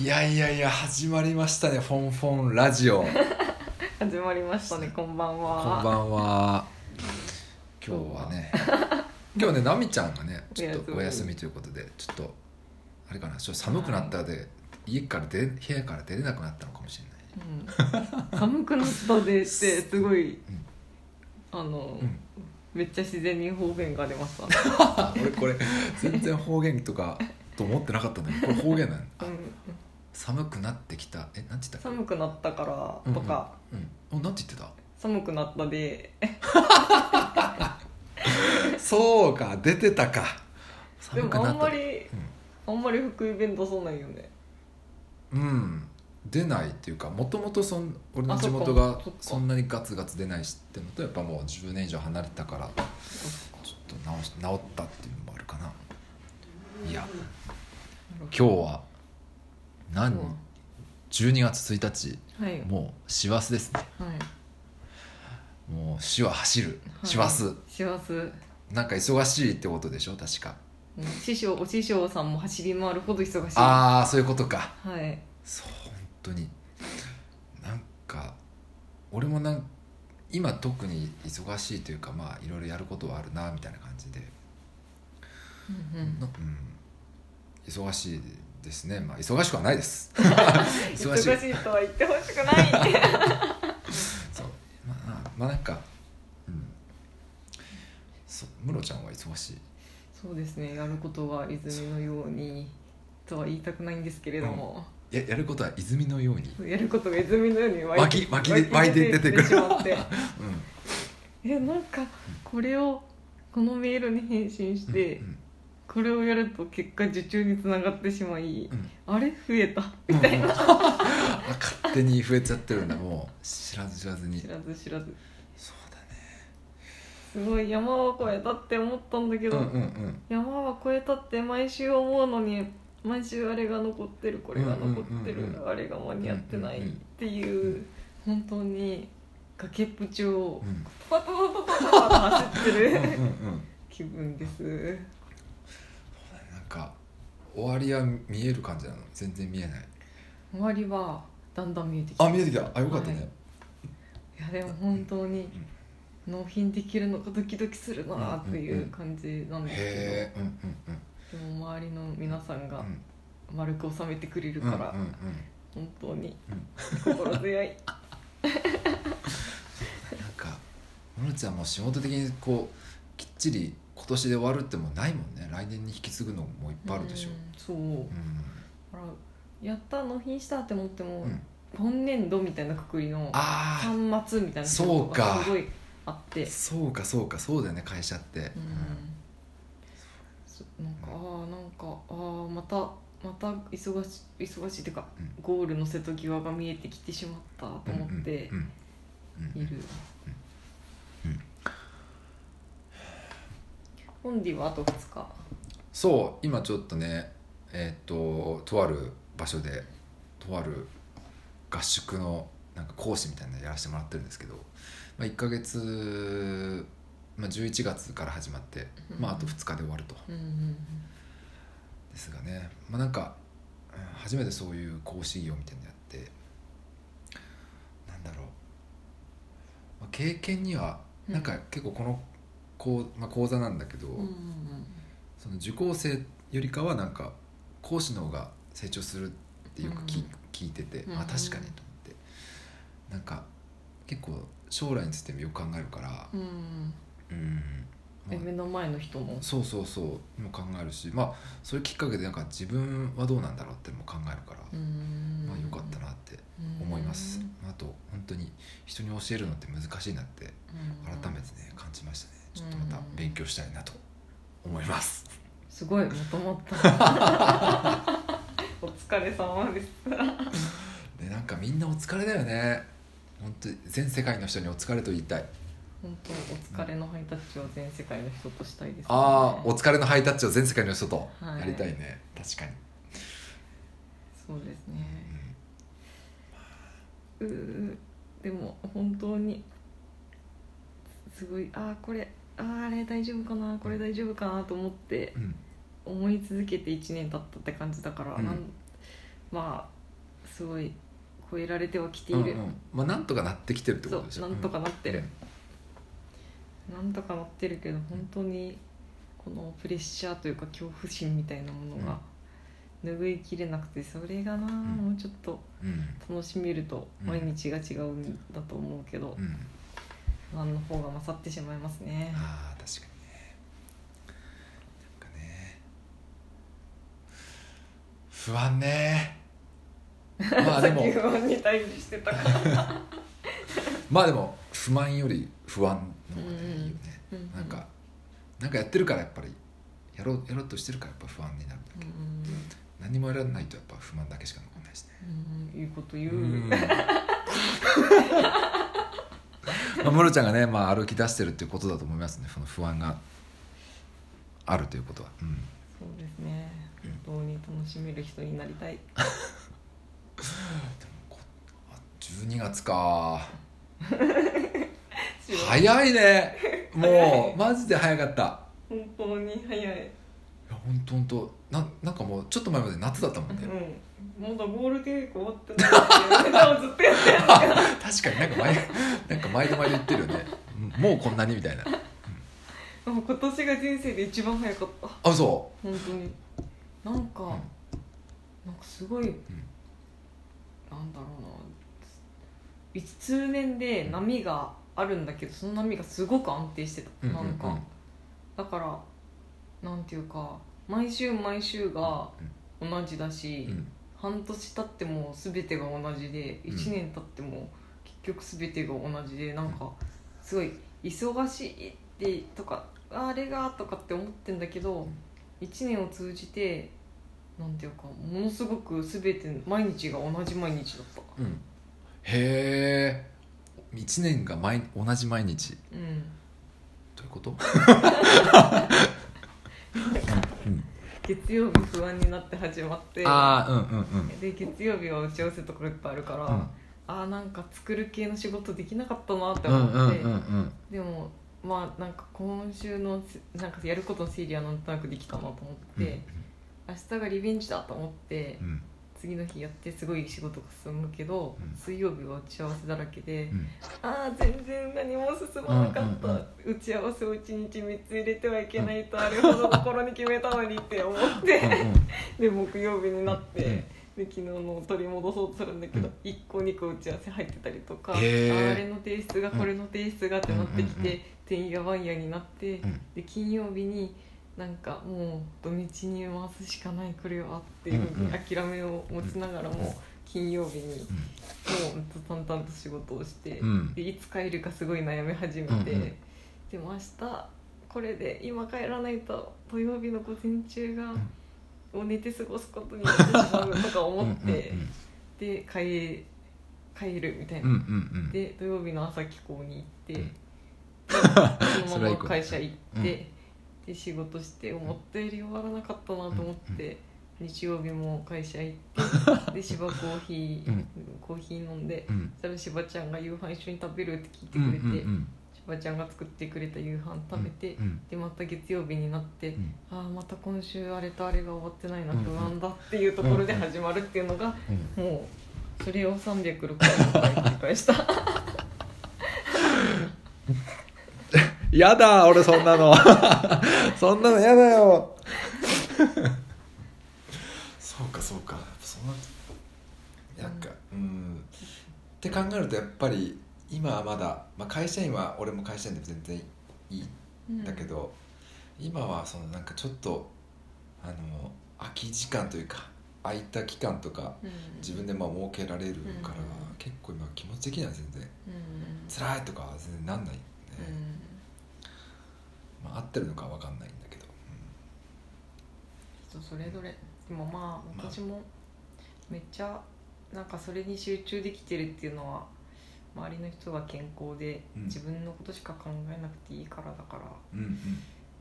いやいやいや始まりましたねフォンフォンラジオ。こ ん始まりましたねこんばんは。ばんは。今日はね 今日ね奈美ちゃんがねちょっとおお休み休みということでちょっとあれかなちょっと寒くなったで、家から出部屋から出れなくなったのかもしれない。うん、寒くなったでって すごい、ん。あの、うん。めっちゃ自然に方言が出ました。ね、あ俺これ全然方言とかと思ってなかったんだけどこれ方言なん、寒くなってきた。えなんて言ったっ寒くなったからとか、けうん、うん、おなんて言ってた？寒くなったで。そうか出てたか。でもあんまりうん。あんまり福井弁出そうないよね。うん。出ないっていうかもともとそん俺の地元がそんなにガツガツ出ないしってのとやっぱもう10年以上離れてたからちょっと直し治ったっていうのもあるかな。いや。今日は何今12月1日はい。もう師走ですね。はい。もう死は走る。師走、師走。なんか忙しいってことでしょ？確か。うん。師匠お師匠さんも走り回るほど忙しい。ああそういうことか。はい。そう本当に。なんか俺もなん今特に忙しいというかまあいろいろやることはあるなみたいな感じで、うんうん。のうん、忙しいですね。まあ忙しくはないです。忙しい。とは言ってほしくない。そう。まあまあなんかうん。そうムロちゃんは忙しい。そうですね。やることが泉のようにとは言いたくないんですけれども、ややることは泉のように、やることが泉のように湧き湧きで湧いて出てくる。しまって。うえなんかこれをこのメールに返信しんて、うんこれをやると結果受注につながってしまい、うん。あれ？増えた？みたいな、あ勝手に増えちゃってるんだ。もう知らず知らずに。知らず知らず。そうだね。すごい山は越えたって思ったんだけど、山は越えたって毎週思うのに毎週あれが残ってるこれが残ってる、あれが間に合ってないっていう、本当に崖っぷちをうん。パタパタパタパタ走ってる 気分ですか終わりは見える感じなの？全然見えない。終わりはだんだん見えてきた。あ見えてきた。あよかったね、はい。いやでも本当に納品できるのかドキドキするなっていう感じなんですけど、へえうんうんうん。でも周りの皆さんがうん。丸く収めてくれるうんから、うんうん本当にうん。心強い。なんかモノちゃんも仕事的にこうきっちり今年で終わるってもうないもんね。来年に引き継ぐのもいっぱいあるでしょ。うんそう。うん。だからやった納品したって思っても、うん。今年度みたいなくくりのあ端末みたいなそうか。がすごいあって。あそうかそうか。そうだよね会社って。うん。そなんかああなんかああまたまた忙し忙しいっていうか、うん。ゴールの瀬戸際が見えてきてしまったと思っている、うん本ディはあと2日。そう今ちょっとねえっ、ととある場所でとある合宿のなんか講師みたいなのやらせてもらってるんですけど、まあ、1ヶ月、まあ、11月から始まって、まあ、あと2日で終わると。ですがねまあなんかうん初めてそういう講師業みたいなのやってなんだろう、まあ、経験にはうん。なんか結構この講,、まあ、講座なんだけど、うんうんその受講生よりかはなんか講師の方が成長するってよく聞,、うん聞いてて、うんまあ確かにと思って。なんか結構将来についてもよく考えるからうんうん。目の前の人も？そうそうそうも考えるしまあそういうきっかけでなんか自分はどうなんだろうってのも考えるから、うんまあよかったなって思います、あと本当に人に教えるのって難しいなって改めてね感じましたねちょっとまた勉強したいなと思います、すごいまとまったお疲れ様です。で なんかみんなお疲れだよね。本当に全世界の人にお疲れと言いたい。本当お疲れのハイタッチを全世界の人としたいです、ね、ああお疲れのハイタッチを全世界の人とはい。やりたいね、確かに、そうですね。うーでも本当にすごいああこれあーあれ大丈夫かなこれ大丈夫かなと思ってうん。思い続けて1年経ったって感じだから、うん。なんまあすごい超えられてはきている、うんうん。まあなんとかなってきてるってこそとでしょ。うなんとかなってる、なんとかなってるけど本当にこのプレッシャーというか恐怖心みたいなものが拭いきれなくてそれがな、もうちょっとうん。楽しめるとうん。毎日が違うんだと思うけど。うん、うん、不安の方が勝ってしまいますね。ああ確かにね。なんかね。不安ね。まあでも。不安に対峙してたから。まあでも不満より不安の方がねうんいいよね、うんうんなんかなんかやってるからやっぱりやろうやろうとしてるからやっぱ不安になるんだけど、何もやらないとやっぱ不満だけしか残らないしね。うんうんいいこと言う、うんまあ、ムロちゃんがね、まあ、歩き出してるっていうことだと思いますね。その不安があるということは、うん、そうですね。本当に楽しめる人になりたい。でもこあ12月か。早いね。もうマジで早かった。本当に早い。いや本当本当。ななんかもうちょっと前まで夏だったもんね。うんまだゴールデンウィーク終わってないっていうネタをずっとやってるんだけど確かになんか毎なんか毎度毎度言ってるよね。うん。もうこんなにみたいな。でも今年が人生で一番早かった。あそ本当に。なんか、ん。なんかすごい、なんだろうな。一通年で波があるんだけどその波がすごく安定してた、うんなんか、うん。うんだからなんていうか毎週毎週が同じだし、う、うん半年経っても全てが同じでうん。1年経っても結局全てが同じでなんかすごい忙しいってとかあれがとかって思ってんだけど1年を通じてなんていうかものすごく全て毎日が同じ毎日だった。うん、へえ1年が毎同じ毎日。うん。どういうこと、月曜日不安になって始まってああうんうんうん。で月曜日は打ち合わせとかいっぱいあるから、うん。ああなんか作る系の仕事できなかったなってうん思って、うんうんうんでもまあなんか今週のせなんかやることの整理はなんとなくできたなと思って、明日がリベンジだと思って、うん次の日やってすごい仕事が進むけど、うん。水曜日は打ち合わせだらけで、うん。ああ全然何も進まなかった、うん。うん打ち合わせを1日3つ入れてはいけないとあれほど心に決めたのにって思って で木曜日になって。うん。で昨日の取り戻そうとするんだけど、1個2個打ち合わせ入ってたりとか、あれの提出がこれの提出がってなってきて、うん。うん。うん。てんやわんやになって、うん。で金曜日になんかもう土日に回すしかないこれはっていうふうに諦めを持ちながらうん。も金曜日にもう淡々と仕事をして、うん。でいつ帰るかすごい悩み始めて、でも明日これで今帰らないと土曜日の午前中が、を寝て過ごすことになってしまうとか思って、で帰帰るみたいな、で土曜日の朝機構に行って、うん。そのまま 会社行って、うんで仕事して思ったより終わらなかったなと思って、日曜日も会社行ってで芝コーヒー、うん。コーヒー飲んで、うん。そしたら芝ちゃんが夕飯一緒に食べるって聞いてうんくれて、うん芝ちゃんが作ってくれた夕飯食べて、うんでまた月曜日になって、うん。ああまた今週あれとあれが終わってないなうん不安だっていうところで始まるっていうのが、うんもうそれを306回繰り返した やだ俺そんなの そんなのやだよ。そうかそうか。そんななんか。うん。って考えるとやっぱり今はまだ、まあ、会社員は俺も会社員で全然いいんだけど、今はそのなんかちょっとあの空き時間というか空いた期間とかうん。自分でまあ設けられるから、うん。結構今気持ち的には全然うん。辛いとかは全然なんないね、ってるのかは分かんないんだけど、人それぞれ。でもまあ私もめっちゃなんかそれに集中できてるっていうのは周りの人が健康でうん。自分のことしか考えなくていいからだから。うん、うん。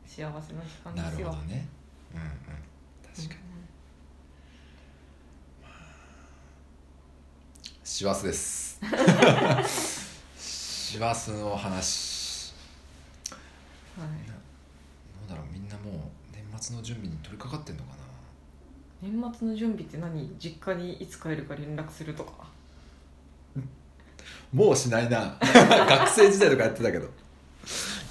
幸せな時間うんなですよ。るほどね。うんうん。確かに。師走です。師走の話。うんはい。どうだろうみんなもう年末の準備に取り掛かってんのかな？年末の準備って何？実家にいつ帰るか連絡するとか？もうしないな。学生時代とかやってたけど。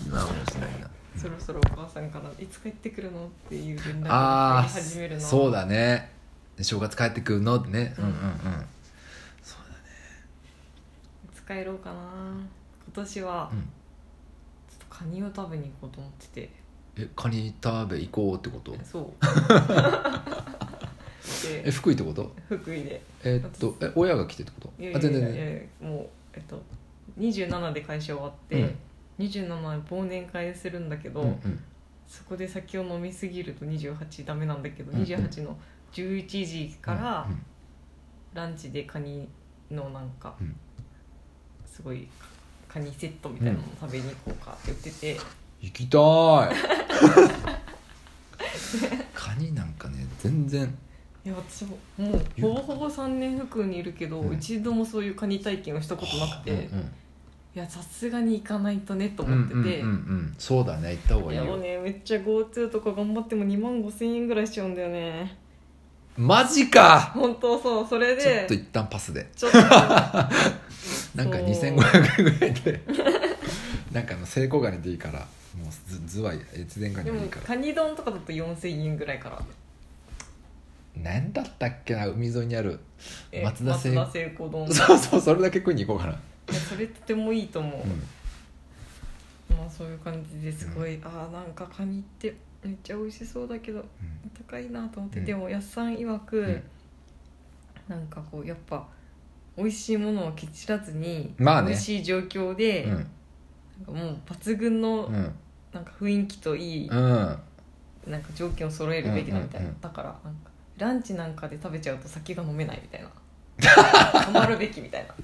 今はもうしないな。そろそろお母さんから「いつ帰ってくるの?」っていう連絡あがあ入り始めるの。そうだね。で正月帰ってくるの？ってねうんうんうん。そうだね。いつ帰ろうかな。今年はうん。ちょっとカニを食べに行こうと思っててえカニ食べ行こうってこと？そう。えで福井ってこと？福井で。えーっとえ親が来てってこと？いやいやあ全然。いやいやもうえっと27で会社終わって、うん。27で忘年会するんだけど、うんうん。そこで酒を飲みすぎると28ダメなんだけど、うんうん。28の11時からうんランチでカニのなんかうん。すごいカニセットみたいなのを食べに行こうかって言ってて、行きたーい カニなんかね全然。いや私ももうほぼほぼ3年福井にいるけど、うん。一度もそういうカニ体験をしたことなくて、いうんやさすがに行かないとねとうん思ってて、うんうんうんそうだね行った方がいいやもうねめっちゃ GoTo とか頑張っても2万5千円ぐらいしちゃうんだよね。マジか！本当そうそれちょっでと一旦パスで。ちょっと。なんかそう2500円ぐらいで。なんかあの成功ガニでいいからもうずズワイ越前ガニでもでいいから。カニ丼とかだと4000円ぐらいから。何だったっけな海沿いにある。え松田聖松田聖子丼。い そうそうそれだけ食いに行こうかな、やそれとてもいいと思う、うん、まあそういう感じですごい、ああなんかカニってめっちゃ美味しそうだけど高いなと思って、うん。でもやっさん曰く、ん。なんかこうやっぱ美味しいものを蹴散らずに、まあね。美味しい状況で、うん。なんかもう抜群のうんなんか雰囲気といい、うん。なんか条件を揃えるべきだみたいな、うんうんうん。だからなんかランチなんかで食べちゃうと酒が飲めないみたいな。止まるべきみたいな。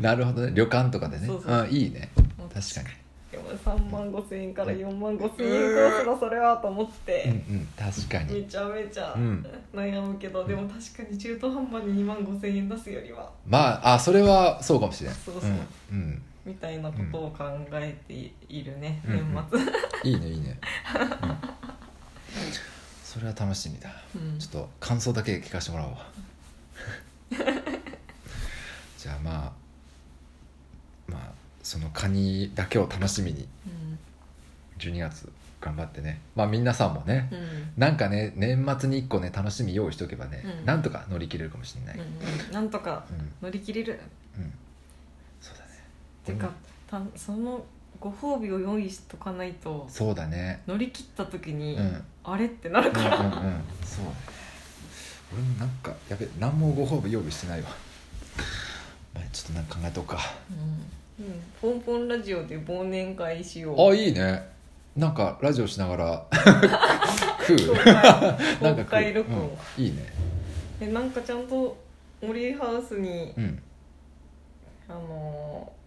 なるほどね。旅館とかでね。そうそうう。んいいね。確かに。でも3万5千円から4万5千円コースだそれはと思って、うんうん。確かに。めちゃめちゃうん。悩むけど、でも確かに中途半端に2万5千円出すよりは。まああそれはそうかもしれないそうそう。うん、うん、みたいなことを考えているね、うん年末、いいねいいね、うん、それは楽しみだ。うん。ちょっと感想だけ聞かせてもらおう じゃあまあまあそのカニだけを楽しみに12月頑張ってね。まあ皆さんもね、うん。うんなんかね年末に1個ね楽しみ用意しておけばね、うん。なんとか乗り切れるかもしれない、うんうん。うんなんとか乗り切れるてかたそのご褒美を用意しとかないとそうだね。乗り切った時に、うん。あれってなるうんうんうん。から、そうだね。俺もなんかやべ何もご褒美用意してないわ。まあちょっとなんか考えとくか。うん。うん、ポンポンラジオで忘年会しよう。あいいね。なんかラジオしながら 食う？公開なんか食う？公開録音、うん。いいね。えなんかちゃんと森ハウスにうん。あのー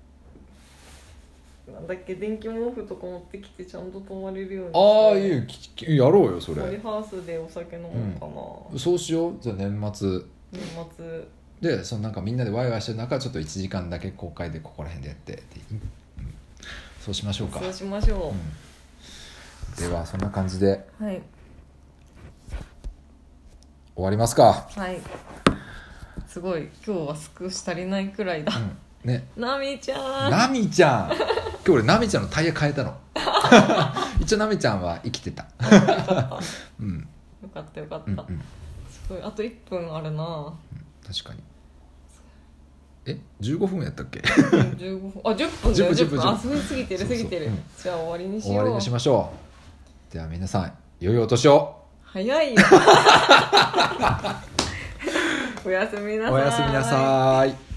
なんだっけ電気毛布とか持ってきてちゃんと泊まれるようにああいいよ。ききやろうよそ森れハウスでお酒飲もうか。な、そうしよう。じゃあ年末。年末。でそのなんかみんなでワイワイしてる中ちょっと1時間だけ公開でここら辺でやって。そうしましょうか。そうしましょう。ん。ではそんな感じで。う、はい。終わりますか、はい。すごい。今日は少し足りないくらいだ、うん、ね。なみちゃん。ナミちゃん。今日俺ナミちゃんのタイヤ変えたの。一応ナミちゃんは生きてた。うん。よかったよかった、うんうん。すごいあと1分あるな。確かに。え15分やったっけ？15分。あ10分だよ。10 10分分。あ10分過ぎてる過ぎてる。うん。じゃあ終わりにしよう。終わりにしましょう。では皆さん良いお年を。早いよ。おやすみなさい。おやすみなさい